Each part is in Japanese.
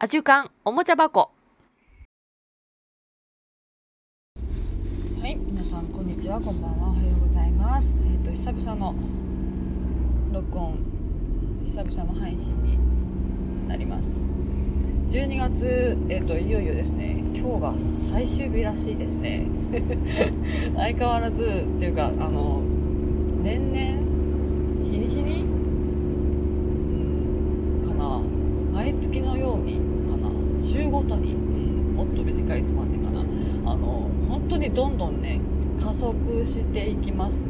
アジュカンおもちゃ箱はい、皆さんこんにちは、こんばんは、おはようございます。えっ、と久々の録音、久々の配信になります。12月えっ、といよいよですね、今日が最終日らしいですね。相変わらずっていうかあの年々日に日に、うん、かな毎月のようにかな週ごとに、うん、もっと短いスパンでかな。あの本当にどんどんね加速していきます。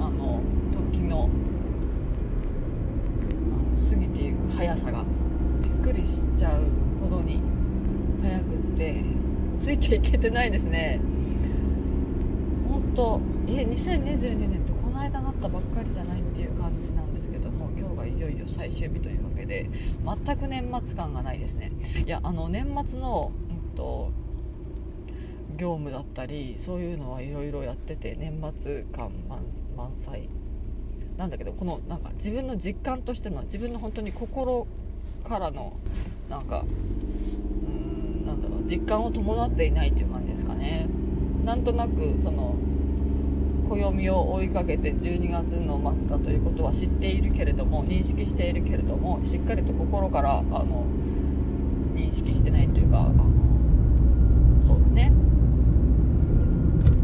あの時のあの過ぎていく速さが。びっくりしちゃうほどに速くってついていけてないですね。本当え2022年間なったばっかりじゃないっていう感じなんですけども今日がいよいよ最終日というわけで全く年末感がないですね。いやあの年末の、うんと業務だったりそういうのはいろいろやってて年末感満載。なんだけどこのなんか自分の実感としての自分の本当に心からのなんかうーんなんだろう実感を伴っていないっていう感じですかね。なんとなくその暦を追いかけて12月の末だということは知っているけれども認識しているけれどもしっかりと心からあの認識してないというかあのそうだね。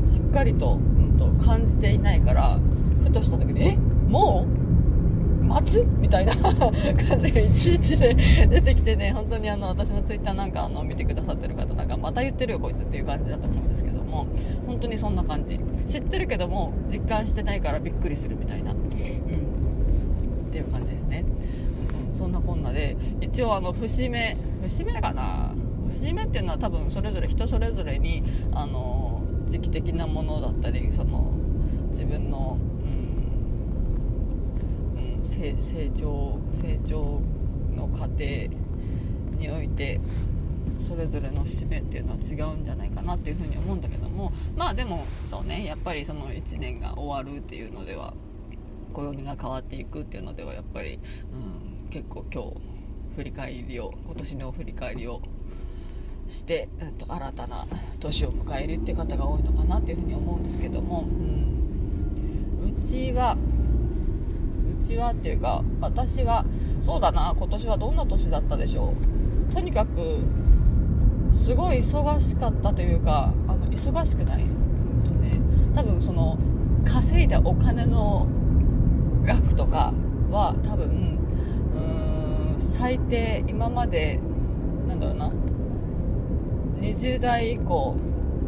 しっかりと,、うん、と感じていないからふとした時に「えもう？待つ?」みたいな 感じがいちいちで出てきてね本当にあの私のツイッターなんかあの見てくださってる方なんかまた言ってるよこいつっていう感じだと思うんですけども本当にそんな感じ。知ってるけども実感してないからびっくりするみたいな、うん、っていう感じですね、うん、そんなこんなで一応あの節目節目かな？節目っていうのは多分それぞれ人それぞれにあの時期的なものだったりその自分の、成長成長の過程においてそれぞれの節目っていうのは違うんじゃないかなっていうふうに思うんだけどもまあでもそうねやっぱりその1年が終わるっていうのでは暦が変わっていくっていうのではやっぱり、うん、結構今日振り返りを今年の振り返りをして、えっと、新たな年を迎えるっていう方が多いのかなっていうふうに思うんですけども、うん、うちはちはっていうか私はそうだな今年はどんな年だったでしょう。とにかくすごい忙しかったというかあの忙しくない、とね、多分その稼いだお金の額とかは多分うーん最低今までなんだろうな20代以降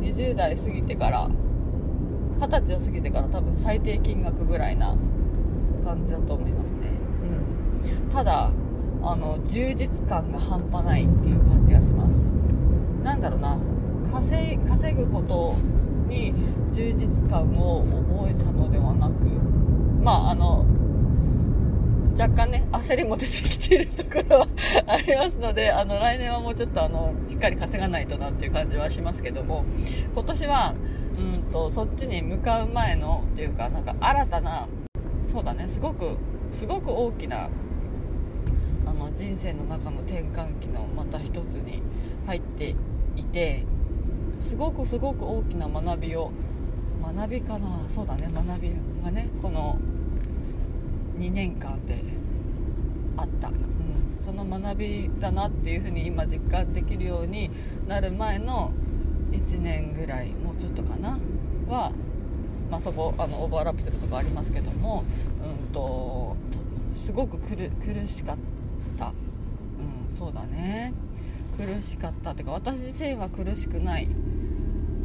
20代過ぎてから20歳を過ぎてから多分最低金額ぐらいな感じだと思いますね、うん、ただあの充実感が半端ないっていう感じがします。なんだろうな。稼ぐことに充実感を覚えたのではなくまああの若干ね焦りも出てきているところはありますのであの来年はもうちょっとあのしっかり稼がないとなっていう感じはしますけども今年はうんとそっちに向かう前のっていうかなんか新たなそうだね。すごくすごく大きなあの人生の中の転換期のまた一つに入っていてすごくすごく大きな学びを学びかな。そうだね。学びがねこの2年間であった、うん、その学びだなっていうふうに今実感できるようになる前の1年ぐらいもうちょっとかなは、まあ、そこあのオーバーラップするとこありますけども、うんと、すごく苦しかった、うん、そうだね。苦しかったっていうか私自身は苦しくない。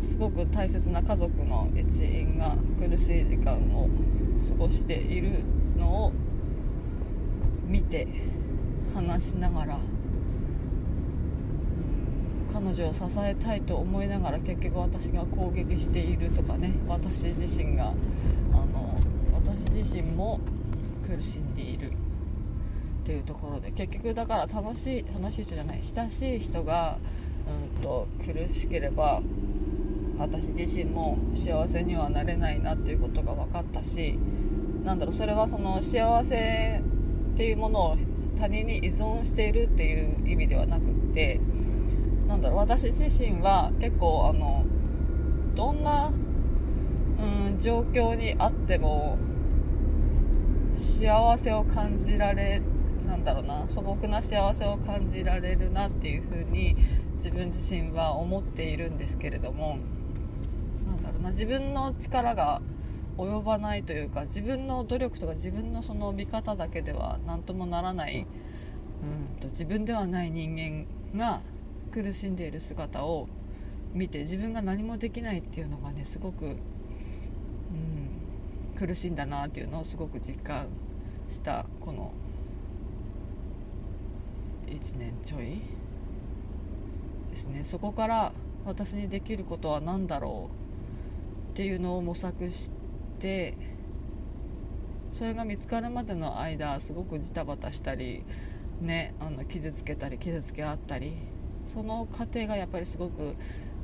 すごく大切な家族の一員が苦しい時間を過ごしているのを見て話しながら、彼女を支えたいと思いながら結局私が攻撃しているとかね私自身があの私自身も苦しんでいる。っていうところで結局だから楽しい楽しい人じゃない親しい人が、うんと、苦しければ私自身も幸せにはなれないなっていうことが分かったしなんだろうそれはその幸せっていうものを他人に依存しているっていう意味ではなくってなんだろう私自身は結構あのどんな、うん、状況にあっても幸せを感じられなんだろうな素朴な幸せを感じられるなっていうふうに自分自身は思っているんですけれどもなんだろうな自分の力が及ばないというか自分の努力とか自分のその見方だけでは何ともならないうんと自分ではない人間が苦しんでいる姿を見て自分が何もできないっていうのがねすごく、うん、苦しいんだなっていうのをすごく実感したこの1年ちょいですね。そこから私にできることは何だろうっていうのを模索してそれが見つかるまでの間すごくジタバタしたりねあの傷つけたり傷つけ合ったりその過程がやっぱりすごく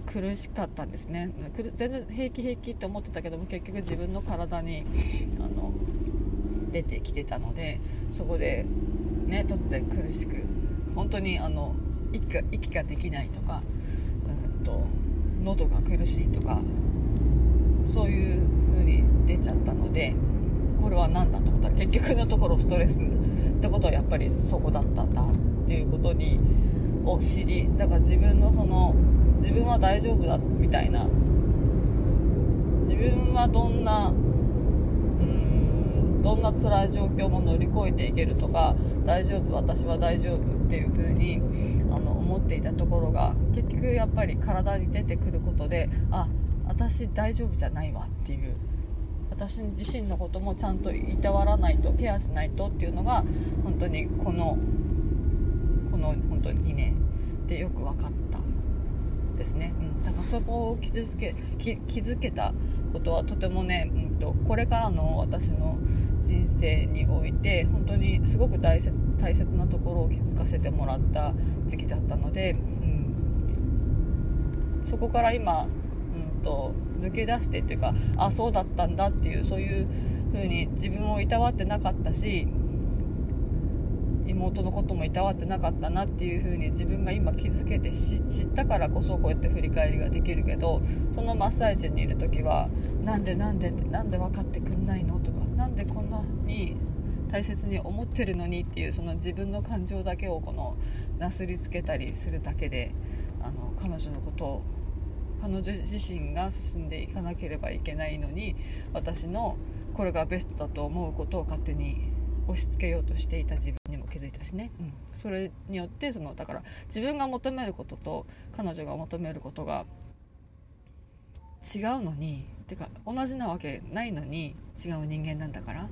苦しかったんですね。全然平気平気って思ってたけども結局自分の体にあの出てきてたのでそこでね突然苦しく本当にあの息が息ができないとかうんと喉が苦しいとかそういう風に出ちゃったのでこれは何だと思ったら結局のところストレスってことはやっぱりそこだったんだっていうことにを知りだから自分のその自分は大丈夫だみたいな。自分はどんなどんな辛い状況も乗り越えていけるとか大丈夫私は大丈夫っていう風にあの思っていたところが結局やっぱり体に出てくることであ私大丈夫じゃないわっていう。私自身のこともちゃんといたわらないとケアしないとっていうのが本当にこのの本当に2年でよく分かったですね、うん、だからそこを傷つけ気づけたことはとてもね、うんと、これからの私の人生において本当にすごく大切大切なところを気づかせてもらった時期だったので、うん、そこから今、うんと、抜け出してっていうかあそうだったんだっていうそういう風に自分をいたわってなかったし妹のこともいたわってなかったなっていう風に自分が今気づけて知ったからこそこうやって振り返りができるけどその真っ最中にいる時はなんでなんでってなんで分かってくんないのとかなんでこんなに大切に思ってるのにっていうその自分の感情だけをこのなすりつけたりするだけであの彼女のことを彼女自身が進んでいかなければいけないのに私のこれがベストだと思うことを勝手に押し付けようとしていた自分にも気づいたしね、うん、それによってそのだから自分が求めることと彼女が求めることが違うのにてか同じなわけないのに違う人間なんだから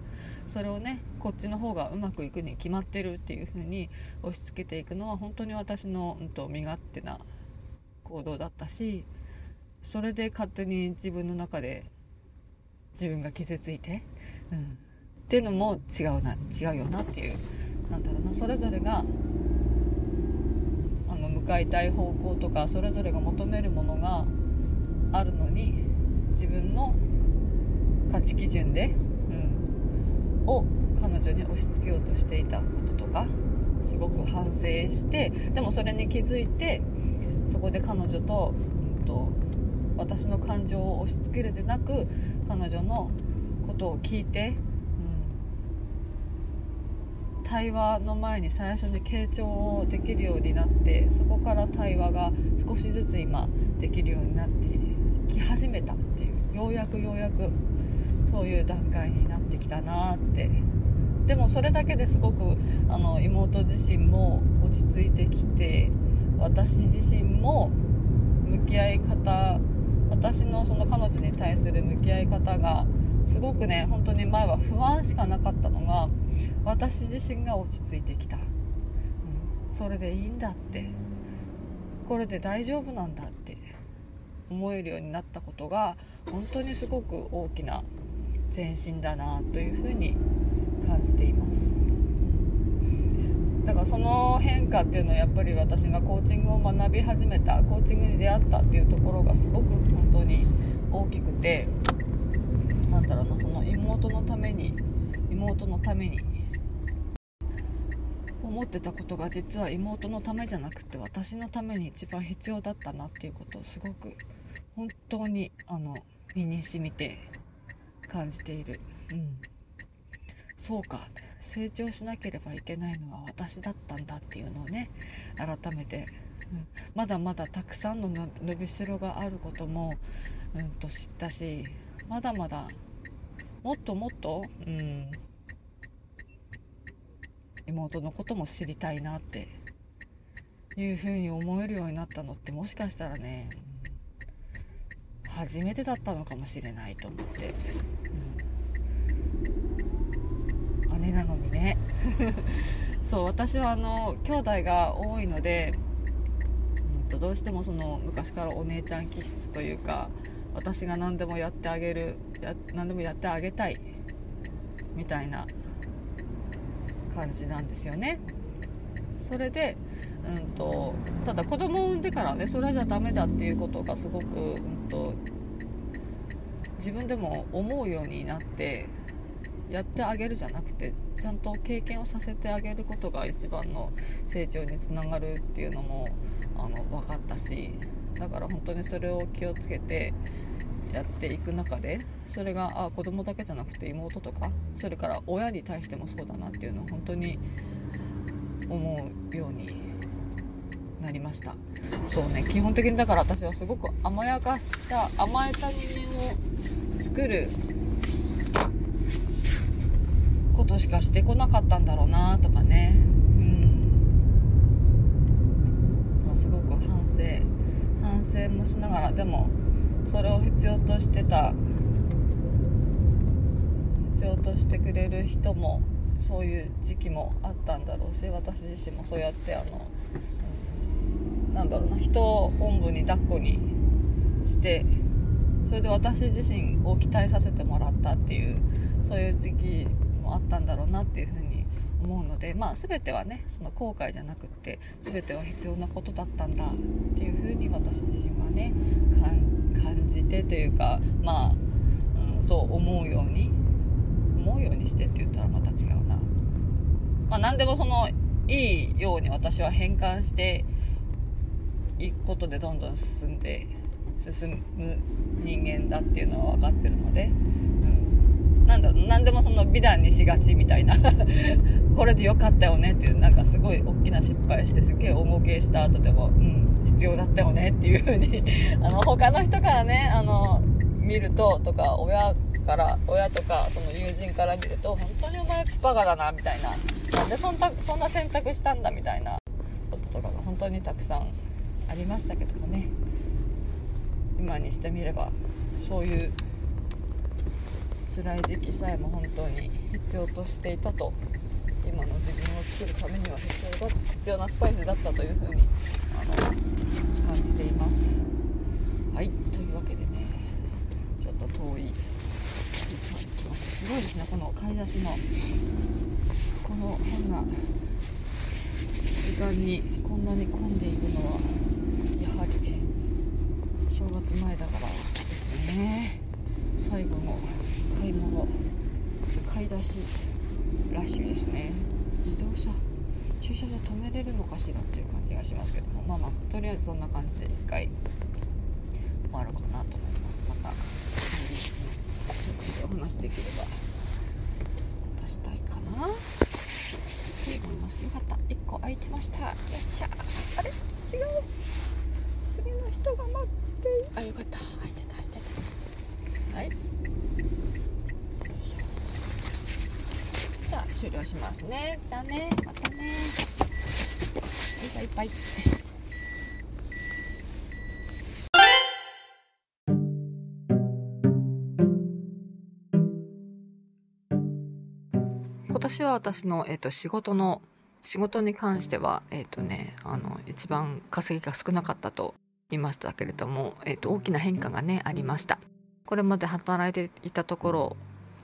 それをねこっちの方がうまくいくに決まってるっていう風に押し付けていくのは本当に私の、うんと、身勝手な行動だったしそれで勝手に自分の中で自分が傷ついて、うん、っていうのも違うな違うよなっていうなんだろうな。それぞれがあの向かいたい方向とかそれぞれが求めるものがあるのに自分の価値基準で、うん、を彼女に押し付けようとしていたこととかすごく反省してでもそれに気づいてそこで彼女と,、うんと私の感情を押し付けるでなく彼女のことを聞いて対話の前に最初に傾聴をできるようになってそこから対話が少しずつ今できるようになってき始めたっていうようやくようやくそういう段階になってきたなってでもそれだけですごくあの妹自身も落ち着いてきて私自身も向き合い方私のその彼女に対する向き合い方がすごくね本当に前は不安しかなかったのが私自身が落ち着いてきた、うん、それでいいんだって。これで大丈夫なんだって。思えるようになったことが本当にすごく大きな前進だなというふうに感じています。だからその変化っていうのはやっぱり私がコーチングを学び始めたコーチングに出会ったっていうところがすごく本当に大きくてなんだろうなその妹のために妹のために思ってたことが実は妹のためじゃなくて私のために一番必要だったなっていうことをすごく本当にあの身に染みて感じている。うん。そうか。成長しなければいけないのは私だったんだっていうのをね改めて、うん、まだまだたくさんの伸びしろがあることも、うん、と知ったしまだまだもっともっと、うん、妹のことも知りたいなっていうふうに思えるようになったのってもしかしたらね、うん、初めてだったのかもしれないと思って。姉なのにね。そう私はあの兄弟が多いので、うん、とどうしてもその昔からお姉ちゃん気質というか私が何でもやってあげるや何でもやってあげたいみたいな感じなんですよね。それで、うんと、ただ子供を産んでからねそれじゃダメだっていうことがすごく、うんと自分でも思うようになってやってあげるじゃなくてちゃんと経験をさせてあげることが一番の成長につながるっていうのもあの分かったしだから本当にそれを気をつけてやっていく中でそれがあ子供だけじゃなくて妹とかそれから親に対してもそうだなっていうのを本当に思うようになりました。そうね基本的にだから私はすごく甘やかした甘えた人間を作ることしかしてこなかったんだろうなとかね。うん。すごく反省反省もしながらでもそれを必要としてた必要としてくれる人もそういう時期もあったんだろうし私自身もそうやってあの、なんだろうな人をおんぶに抱っこにしてそれで私自身を期待させてもらったっていうそういう時期もあったんだろうなっていうふうに思うので、まあ、全てはねその後悔じゃなくって全ては必要なことだったんだっていうふうに私自身はね感じ感じてというかまあ、うん、そう思うように思うようにしてって言ったらまた違うな。まあ、何でもそのいいように私は変換していくことでどんどん進んで進む人間だっていうのは分かってるので、うんなんだろう、何でもその美談にしがちみたいな これでよかったよねっていう、なんかすごい大きな失敗してすげえ大儲けした後でも、うん、必要だったよねっていう風に あの、他の人からね、あの、見ると、とか、親から、親とか、その友人から見ると、本当にお前バカだな、みたいな。なんでそんな、そんな選択したんだ、みたいなこととかが本当にたくさんありましたけどもね。今にしてみれば、そういう辛い時期さえも本当に必要としていたと今の自分を作るためには必要だ必要なスパイスだったというふうにあの感じています。はい。というわけでねちょっと遠い。すごいですねこの買い出しの。この変な時間にこんなに混んでいるのはやはり正月前だからですね。最後の買い物買い出しラッシュですね。自動車駐車場止めれるのかしらっていう感じがしますけども。まあまあとりあえずそんな感じで1回終わるかなと思います。またお話できれば。渡したいかな。と思います。よかった。1個空いてました。よっしゃ。あれ？違う。次の人が待ってあよかった。空いてた空いてた。はい。終了しますね。じゃあね。またね。バイバイ。今年は私の、えーと、仕事の仕事に関しては、えーとね、あの一番稼ぎが少なかったと言いましたけれども、えーと大きな変化がねありました。これまで働いていたところ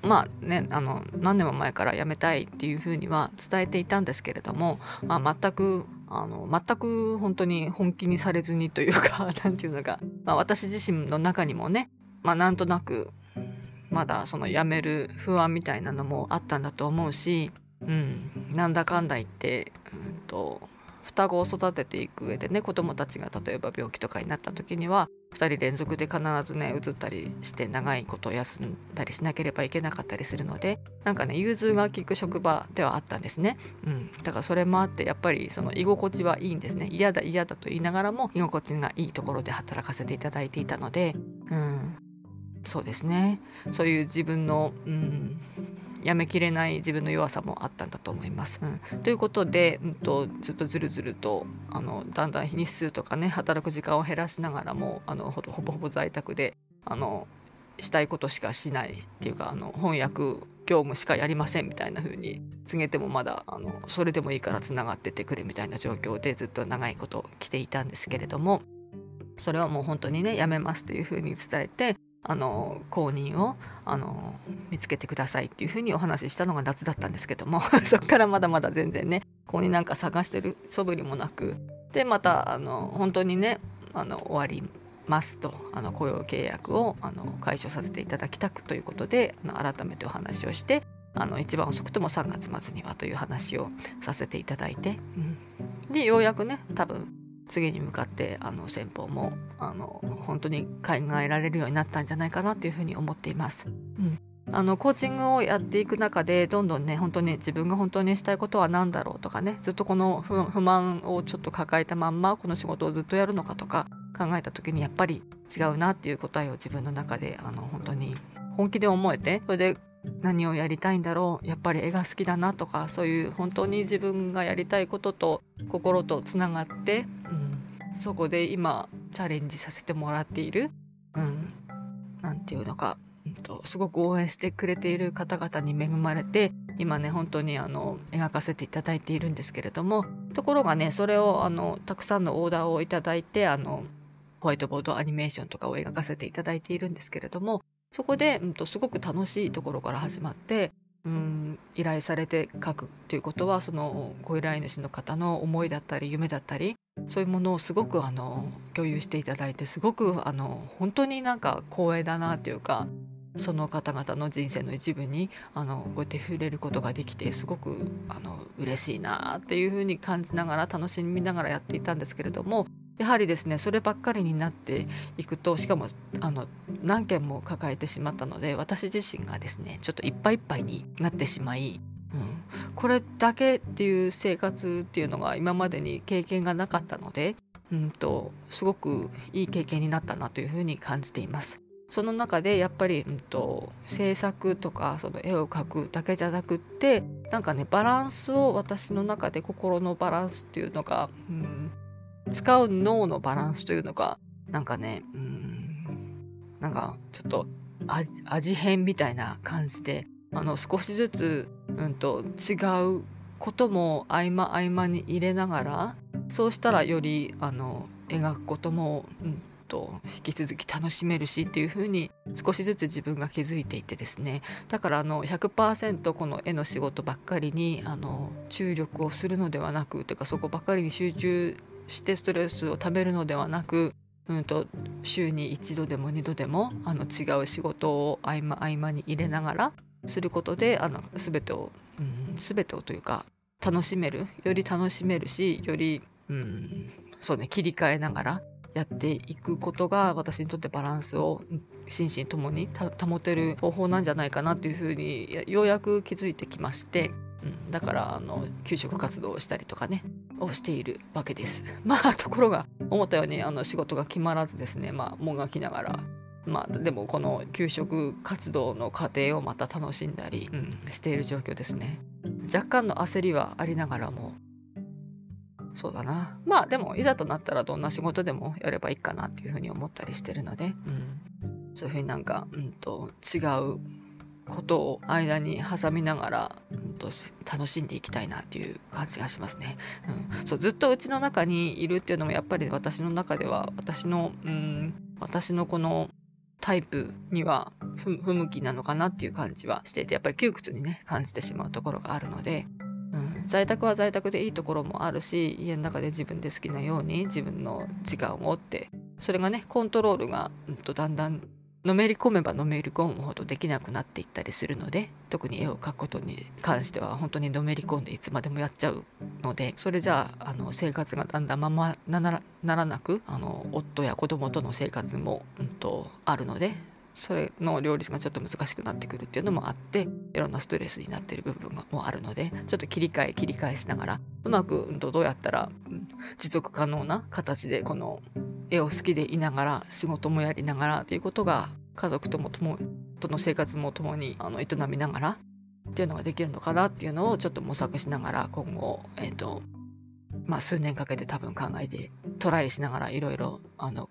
まあねあの何年も前から辞めたいっていうふうには伝えていたんですけれども、まあ、全くあの全く本当に本気にされずにというか 何て言うのか、まあ、私自身の中にもね、まあ、なんとなくまだその辞める不安みたいなのもあったんだと思うしうん、なんだかんだ言って、うん、と双子を育てていく上でね子供たちが例えば病気とかになった時には2人連続で必ずね移ったりして長いこと休んだりしなければいけなかったりするのでなんかね融通が利く職場ではあったんですね、うん、だからそれもあってやっぱりその居心地はいいんですね。嫌だ嫌だと言いながらも居心地がいいところで働かせていただいていたので、うん、そうですね。そういう自分の、うん、やめきれない自分の弱さもあったんだと思います。うん、ということで、うん、とずっとずるずるとあのだんだん日数とかね働く時間を減らしながらもあのほほぼほぼ在宅であのしたいことしかしないっていうかあの翻訳業務しかやりませんみたいな風に告げてもまだあのそれでもいいからつながっててくれみたいな状況でずっと長いこと来ていたんですけれどもそれはもう本当にねやめますという風に伝えてあの公認をあの見つけてくださいっていうふうにお話ししたのが夏だったんですけども そこからまだまだ全然ね公認なんか探してる素振りもなくでまたあの本当にねあの終わりますとあの雇用契約をあの解消させていただきたくということであの改めてお話をしてあの一番遅くとも3月末にはという話をさせていただいて、うん、でようやくね多分次に向かってあの先方もあの本当に考えられるようになったんじゃないかなというふうに思っています。うんあのコーチングをやっていく中でどんどんね本当に自分が本当にしたいことは何だろうとかねずっとこの不不満をちょっと抱えたまんまこの仕事をずっとやるのかとか考えた時にやっぱり違うなっていう答えを自分の中であの本当に本気で思えてそれで何をやりたいんだろうやっぱり絵が好きだなとかそういう本当に自分がやりたいことと心とつながって、うん、そこで今チャレンジさせてもらっている、うん、なんていうのか、うんと、すごく応援してくれている方々に恵まれて今ね本当にあの描かせていただいているんですけれどもところがねそれをあのたくさんのオーダーをいただいてあのホワイトボードアニメーションとかを描かせていただいているんですけれどもそこで、うん、とすごく楽しいところから始まって、うん、依頼されて書くということはそのご依頼主の方の思いだったり夢だったりそういうものをすごくあの共有していただいてすごくあの本当になんか光栄だなというかその方々の人生の一部にあのこうやって触れることができてすごくあの嬉しいなっていうふうに感じながら楽しみながらやっていたんですけれどもやはりですねそればっかりになっていくとしかもあの何件も抱えてしまったので私自身がですねちょっといっぱいいっぱいになってしまい、うん、これだけっていう生活っていうのが今までに経験がなかったので、うんと、すごくいい経験になったなというふうに感じています。その中でやっぱり、うんと、制作とかその絵を描くだけじゃなくってなんかねバランスを私の中で心のバランスっていうのが、うん、使う脳のバランスというのがなんかね、うん、なんかちょっと味変みたいな感じであの少しずつ、うん、と違うことも合間合間に入れながらそうしたらよりあの描くことも、うん、と引き続き楽しめるしっていう風に少しずつ自分が気づいていてですね。だからあの100%この絵の仕事ばっかりにあの注力をするのではなくというかそこばっかりに集中してストレスをためるのではなく、うん、と週に一度でも二度でもあの違う仕事を合間合間に入れながらすることであの全てを、うん、全てをというか楽しめるより楽しめるしより、うん、そうね切り替えながらやっていくことが私にとってバランスを心身ともに保てる方法なんじゃないかなというふうにようやく気づいてきまして、うん、だからあの給食活動をしたりとかねをしているわけです。まあところが思ったようにあの仕事が決まらずですねまあもがきながらまあでもこの給食活動の過程をまた楽しんだり、うん、している状況ですね。若干の焦りはありながらもそうだなまあでもいざとなったらどんな仕事でもやればいいかなっていうふうに思ったりしてるので、うん、そういうふうになんか、うん、と違うことを間に挟みながら、と楽しんでいきたいなっていう感じがしますね、うん、そうずっとうちの中にいるっていうのもやっぱり私の中では私の、うん、私のこのタイプには不向きなのかなっていう感じはしていてやっぱり窮屈にね感じてしまうところがあるので、うん、在宅は在宅でいいところもあるし家の中で自分で好きなように自分の時間をってそれがねコントロールが、うん、とだんだんのめり込めばのめり込むほどできなくなっていったりするので特に絵を描くことに関しては本当にのめり込んでいつまでもやっちゃうのでそれじゃああの生活がだんだんままならなくあの夫や子供との生活も、うんと、あるのでそれの両立がちょっと難しくなってくるっていうのもあっていろんなストレスになってる部分がもあるのでちょっと切り替え切り返しながらうまく、うん、とどうやったら、持続可能な形でこの絵を好きでいながら仕事もやりながらっていうことが家族ともともとの生活も共にあの営みながらっていうのができるのかなっていうのをちょっと模索しながら今後、えーとまあ、数年かけて多分考えてトライしながらいろいろ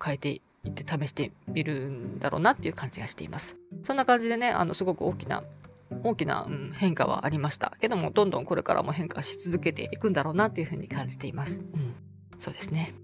変えていって試してみるんだろうなっていう感じがしています。そんな感じでねあのすごく大きな大きな、うん、変化はありましたけどもどんどんこれからも変化し続けていくんだろうなっていうふうに感じています。うん、そうですね。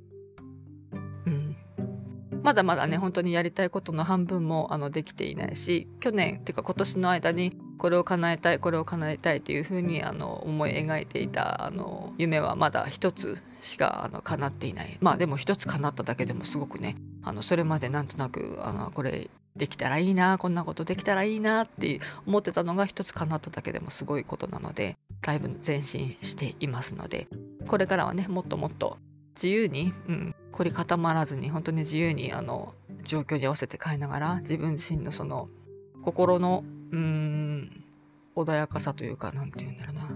まだまだね本当にやりたいことの半分もあのできていないし去年っていうか今年の間にこれを叶えたいこれを叶えたいっていうふうにあの思い描いていたあの夢はまだ一つしかあの叶っていない。まあでも一つ叶っただけでもすごくねあのそれまでなんとなくあのこれできたらいいなこんなことできたらいいなって思ってたのが一つ叶っただけでもすごいことなのでだいぶ前進していますのでこれからはねもっともっと自由に、うん、凝り固まらずに本当に自由にあの状況に合わせて変えながら自分自身のその心のうん穏やかさというか何て言うんだろうな。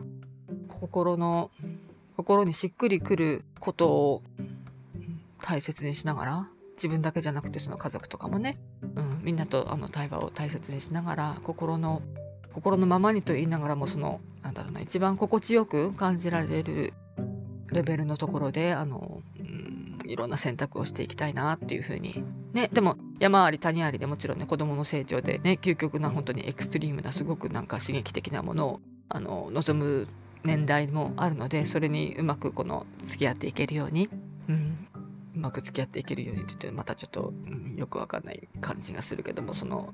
心の心にしっくりくることを大切にしながら自分だけじゃなくてその家族とかもね、うん、みんなとあの対話を大切にしながら心の心のままにと言いながらもそのなんだろうな一番心地よく感じられるレベルのところであの、うん、いろんな選択をしていきたいなっていうふうに。ねでも山あり谷ありでもちろんね子どもの成長でね究極な本当にエクストリームなすごくなんか刺激的なものをあの望む年代もあるのでそれにうまくこの付き合っていけるように、うん、うまく付き合っていけるようにって言ってまたちょっと、うん、よくわかんない感じがするけどもその、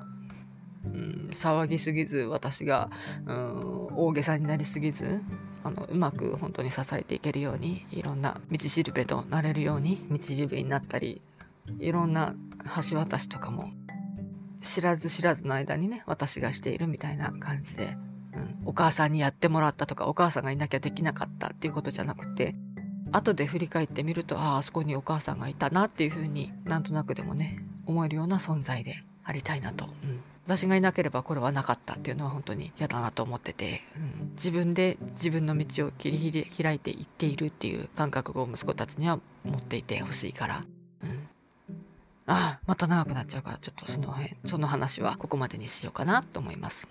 うん、騒ぎすぎず私が、うん、大げさになりすぎずあのうまく本当に支えていけるようにいろんな道しるべとなれるように道しるべになったりいろんな橋渡しとかも知らず知らずの間にね私がしているみたいな感じで、うん、お母さんにやってもらったとかお母さんがいなきゃできなかったっていうことじゃなくて後で振り返ってみるとあああそこにお母さんがいたなっていうふうになんとなくでもね思えるような存在でありたいなと、うん、私がいなければこれはなかったっていうのは本当に嫌だなと思ってて、うん、自分で自分の道を切り開いていっているっていう感覚を息子たちには持っていてほしいから、うん、ああまた長くなっちゃうからちょっとその辺その話はここまでにしようかなと思います。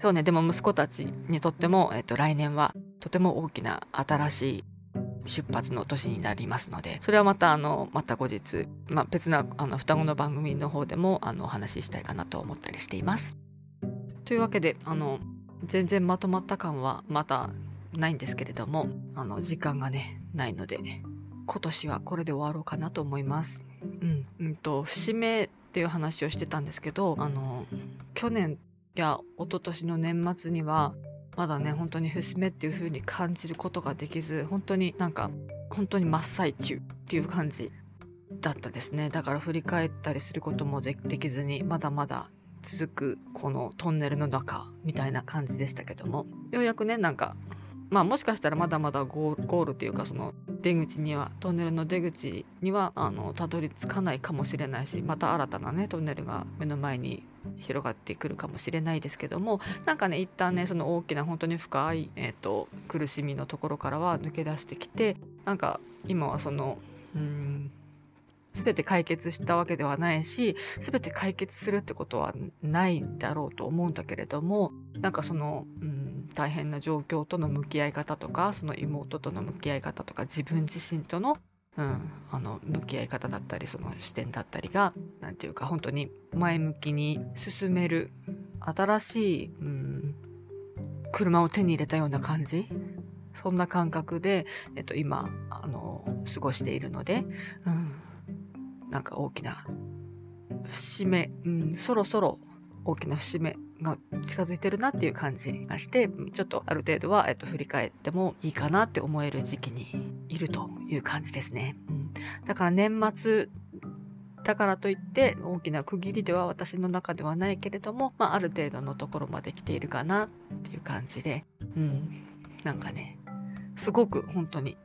そうねでも息子たちにとっても、えっと、来年はとても大きな新しい出発の年になりますのでそれはまたあのまた後日、まあ、別なあの双子の番組の方でもあのお話ししたいかなと思ったりしています。というわけであの全然まとまった感はまたないんですけれどもあの時間がねないので今年はこれで終わろうかなと思います。うん、うんと節目っていう話をしてたんですけどあの去年や一昨年の年末にはまだね本当に節目っていう風に感じることができず本当になんか本当に真っ最中っていう感じだったですね。だから振り返ったりすることもできずにまだまだ続くこのトンネルの中みたいな感じでしたけども。ようやくねなんかまあもしかしたらまだまだゴールっていうかその出口にはトンネルの出口にはあのたどり着かないかもしれないしまた新たなねトンネルが目の前に広がってくるかもしれないですけどもなんかね一旦ねその大きな本当に深い、えーと、苦しみのところからは抜け出してきてなんか今はそのうん全て解決したわけではないし全て解決するってことはないだろうと思うんだけれどもなんかその、うん、大変な状況との向き合い方とかその妹との向き合い方とか自分自身とのうん、あの向き合い方だったりその視点だったりが何て言うか本当に前向きに進める新しい、うん、車を手に入れたような感じ？そんな感覚で、えっと、今あの過ごしているので、うん、なんか大きな節目、うん、そろそろ大きな節目が近づいてるなっていう感じがしてちょっとある程度は、えっと、振り返ってもいいかなって思える時期にいるという感じですね。うん、だから年末だからといって大きな区切りでは私の中ではないけれども、まあ、ある程度のところまで来ているかなっていう感じで、うん、なんかねすごく本当に、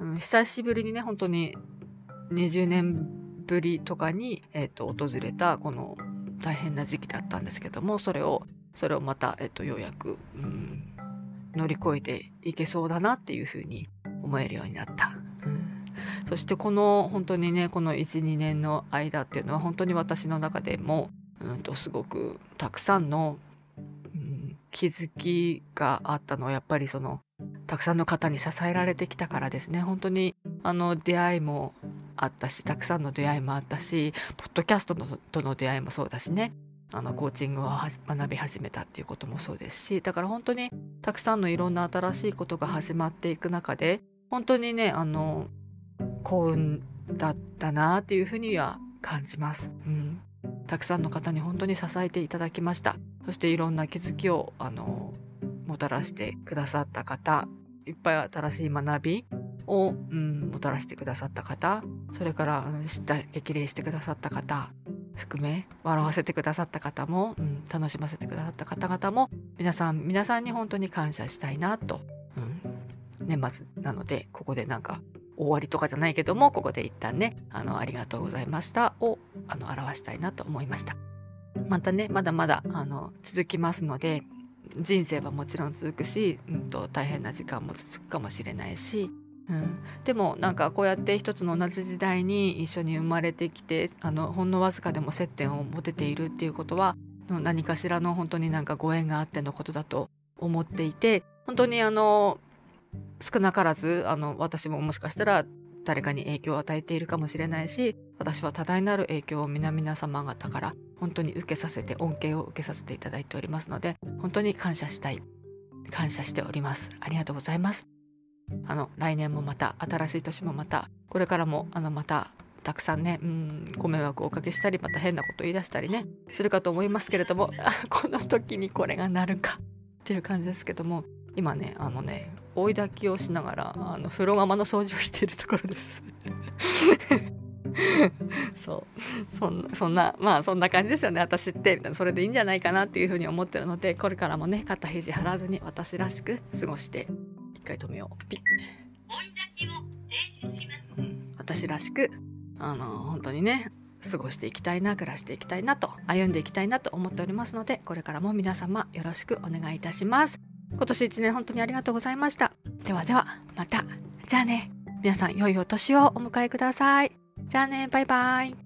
うん、久しぶりにね本当に20年ぶりとかに、えーと、訪れたこの大変な時期だったんですけどもそれをそれをまた、えーと、ようやく、うん、乗り越えていけそうだなっていうふうに思えるようになった。うんそしてこの本当にねこの12年の間っていうのは本当に私の中でもうんとすごくたくさんの、うん、気づきがあったのはやっぱりそのたくさんの方に支えられてきたからですね本当にあの出会いもあったしたくさんの出会いもあったしポッドキャストのとの出会いもそうだしね。あのコーチングを学び始めたっていうこともそうですしだから本当にたくさんのいろんな新しいことが始まっていく中で本当にねあの幸運だったなっていうふうには感じます。うん。たくさんの方に本当に支えていただきました。そしていろんな気づきをあのもたらしてくださった方いっぱい新しい学びを、うん、もたらしてくださった方それから、うん、知った激励してくださった方含め笑わせてくださった方も、うん、楽しませてくださった方々も皆さん皆さんに本当に感謝したいなと、うん、年末なのでここでなんか終わりとかじゃないけどもここで一旦ねあのありがとうございましたをあの表したいなと思いました。またねまだまだあの続きますので人生はもちろん続くし、うんと、大変な時間も続くかもしれないし、うん、でもなんかこうやって一つの同じ時代に一緒に生まれてきてあのほんのわずかでも接点を持てているっていうことは何かしらの本当になんかご縁があってのことだと思っていて本当にあの少なからずあの私ももしかしたら誰かに影響を与えているかもしれないし私は多大なる影響を皆々様方から本当に受けさせて恩恵を受けさせていただいておりますので本当に感謝したい。感謝しております。ありがとうございます。あの来年もまた新しい年もまたこれからもあのまたたくさんねうんご迷惑をおかけしたりまた変なこと言い出したりねするかと思いますけれどもこの時にこれがなるかっていう感じですけども今ねあのね追い炊きをしながらあの風呂釜の掃除をしているところです。そう。そんそんなまあそんな感じですよね。私ってみたいな。それでいいんじゃないかなっていうふうに思ってるのでこれからもね肩肘張らずに私らしく過ごして回止めよう。ピッ、うん、私らしくあの本当にね過ごしていきたいな暮らしていきたいなと歩んでいきたいなと思っておりますのでこれからも皆様よろしくお願いいたします。今年1年本当にありがとうございました。ではではまた。じゃあね。皆さん良いお年をお迎えください。じゃあね。バイバイ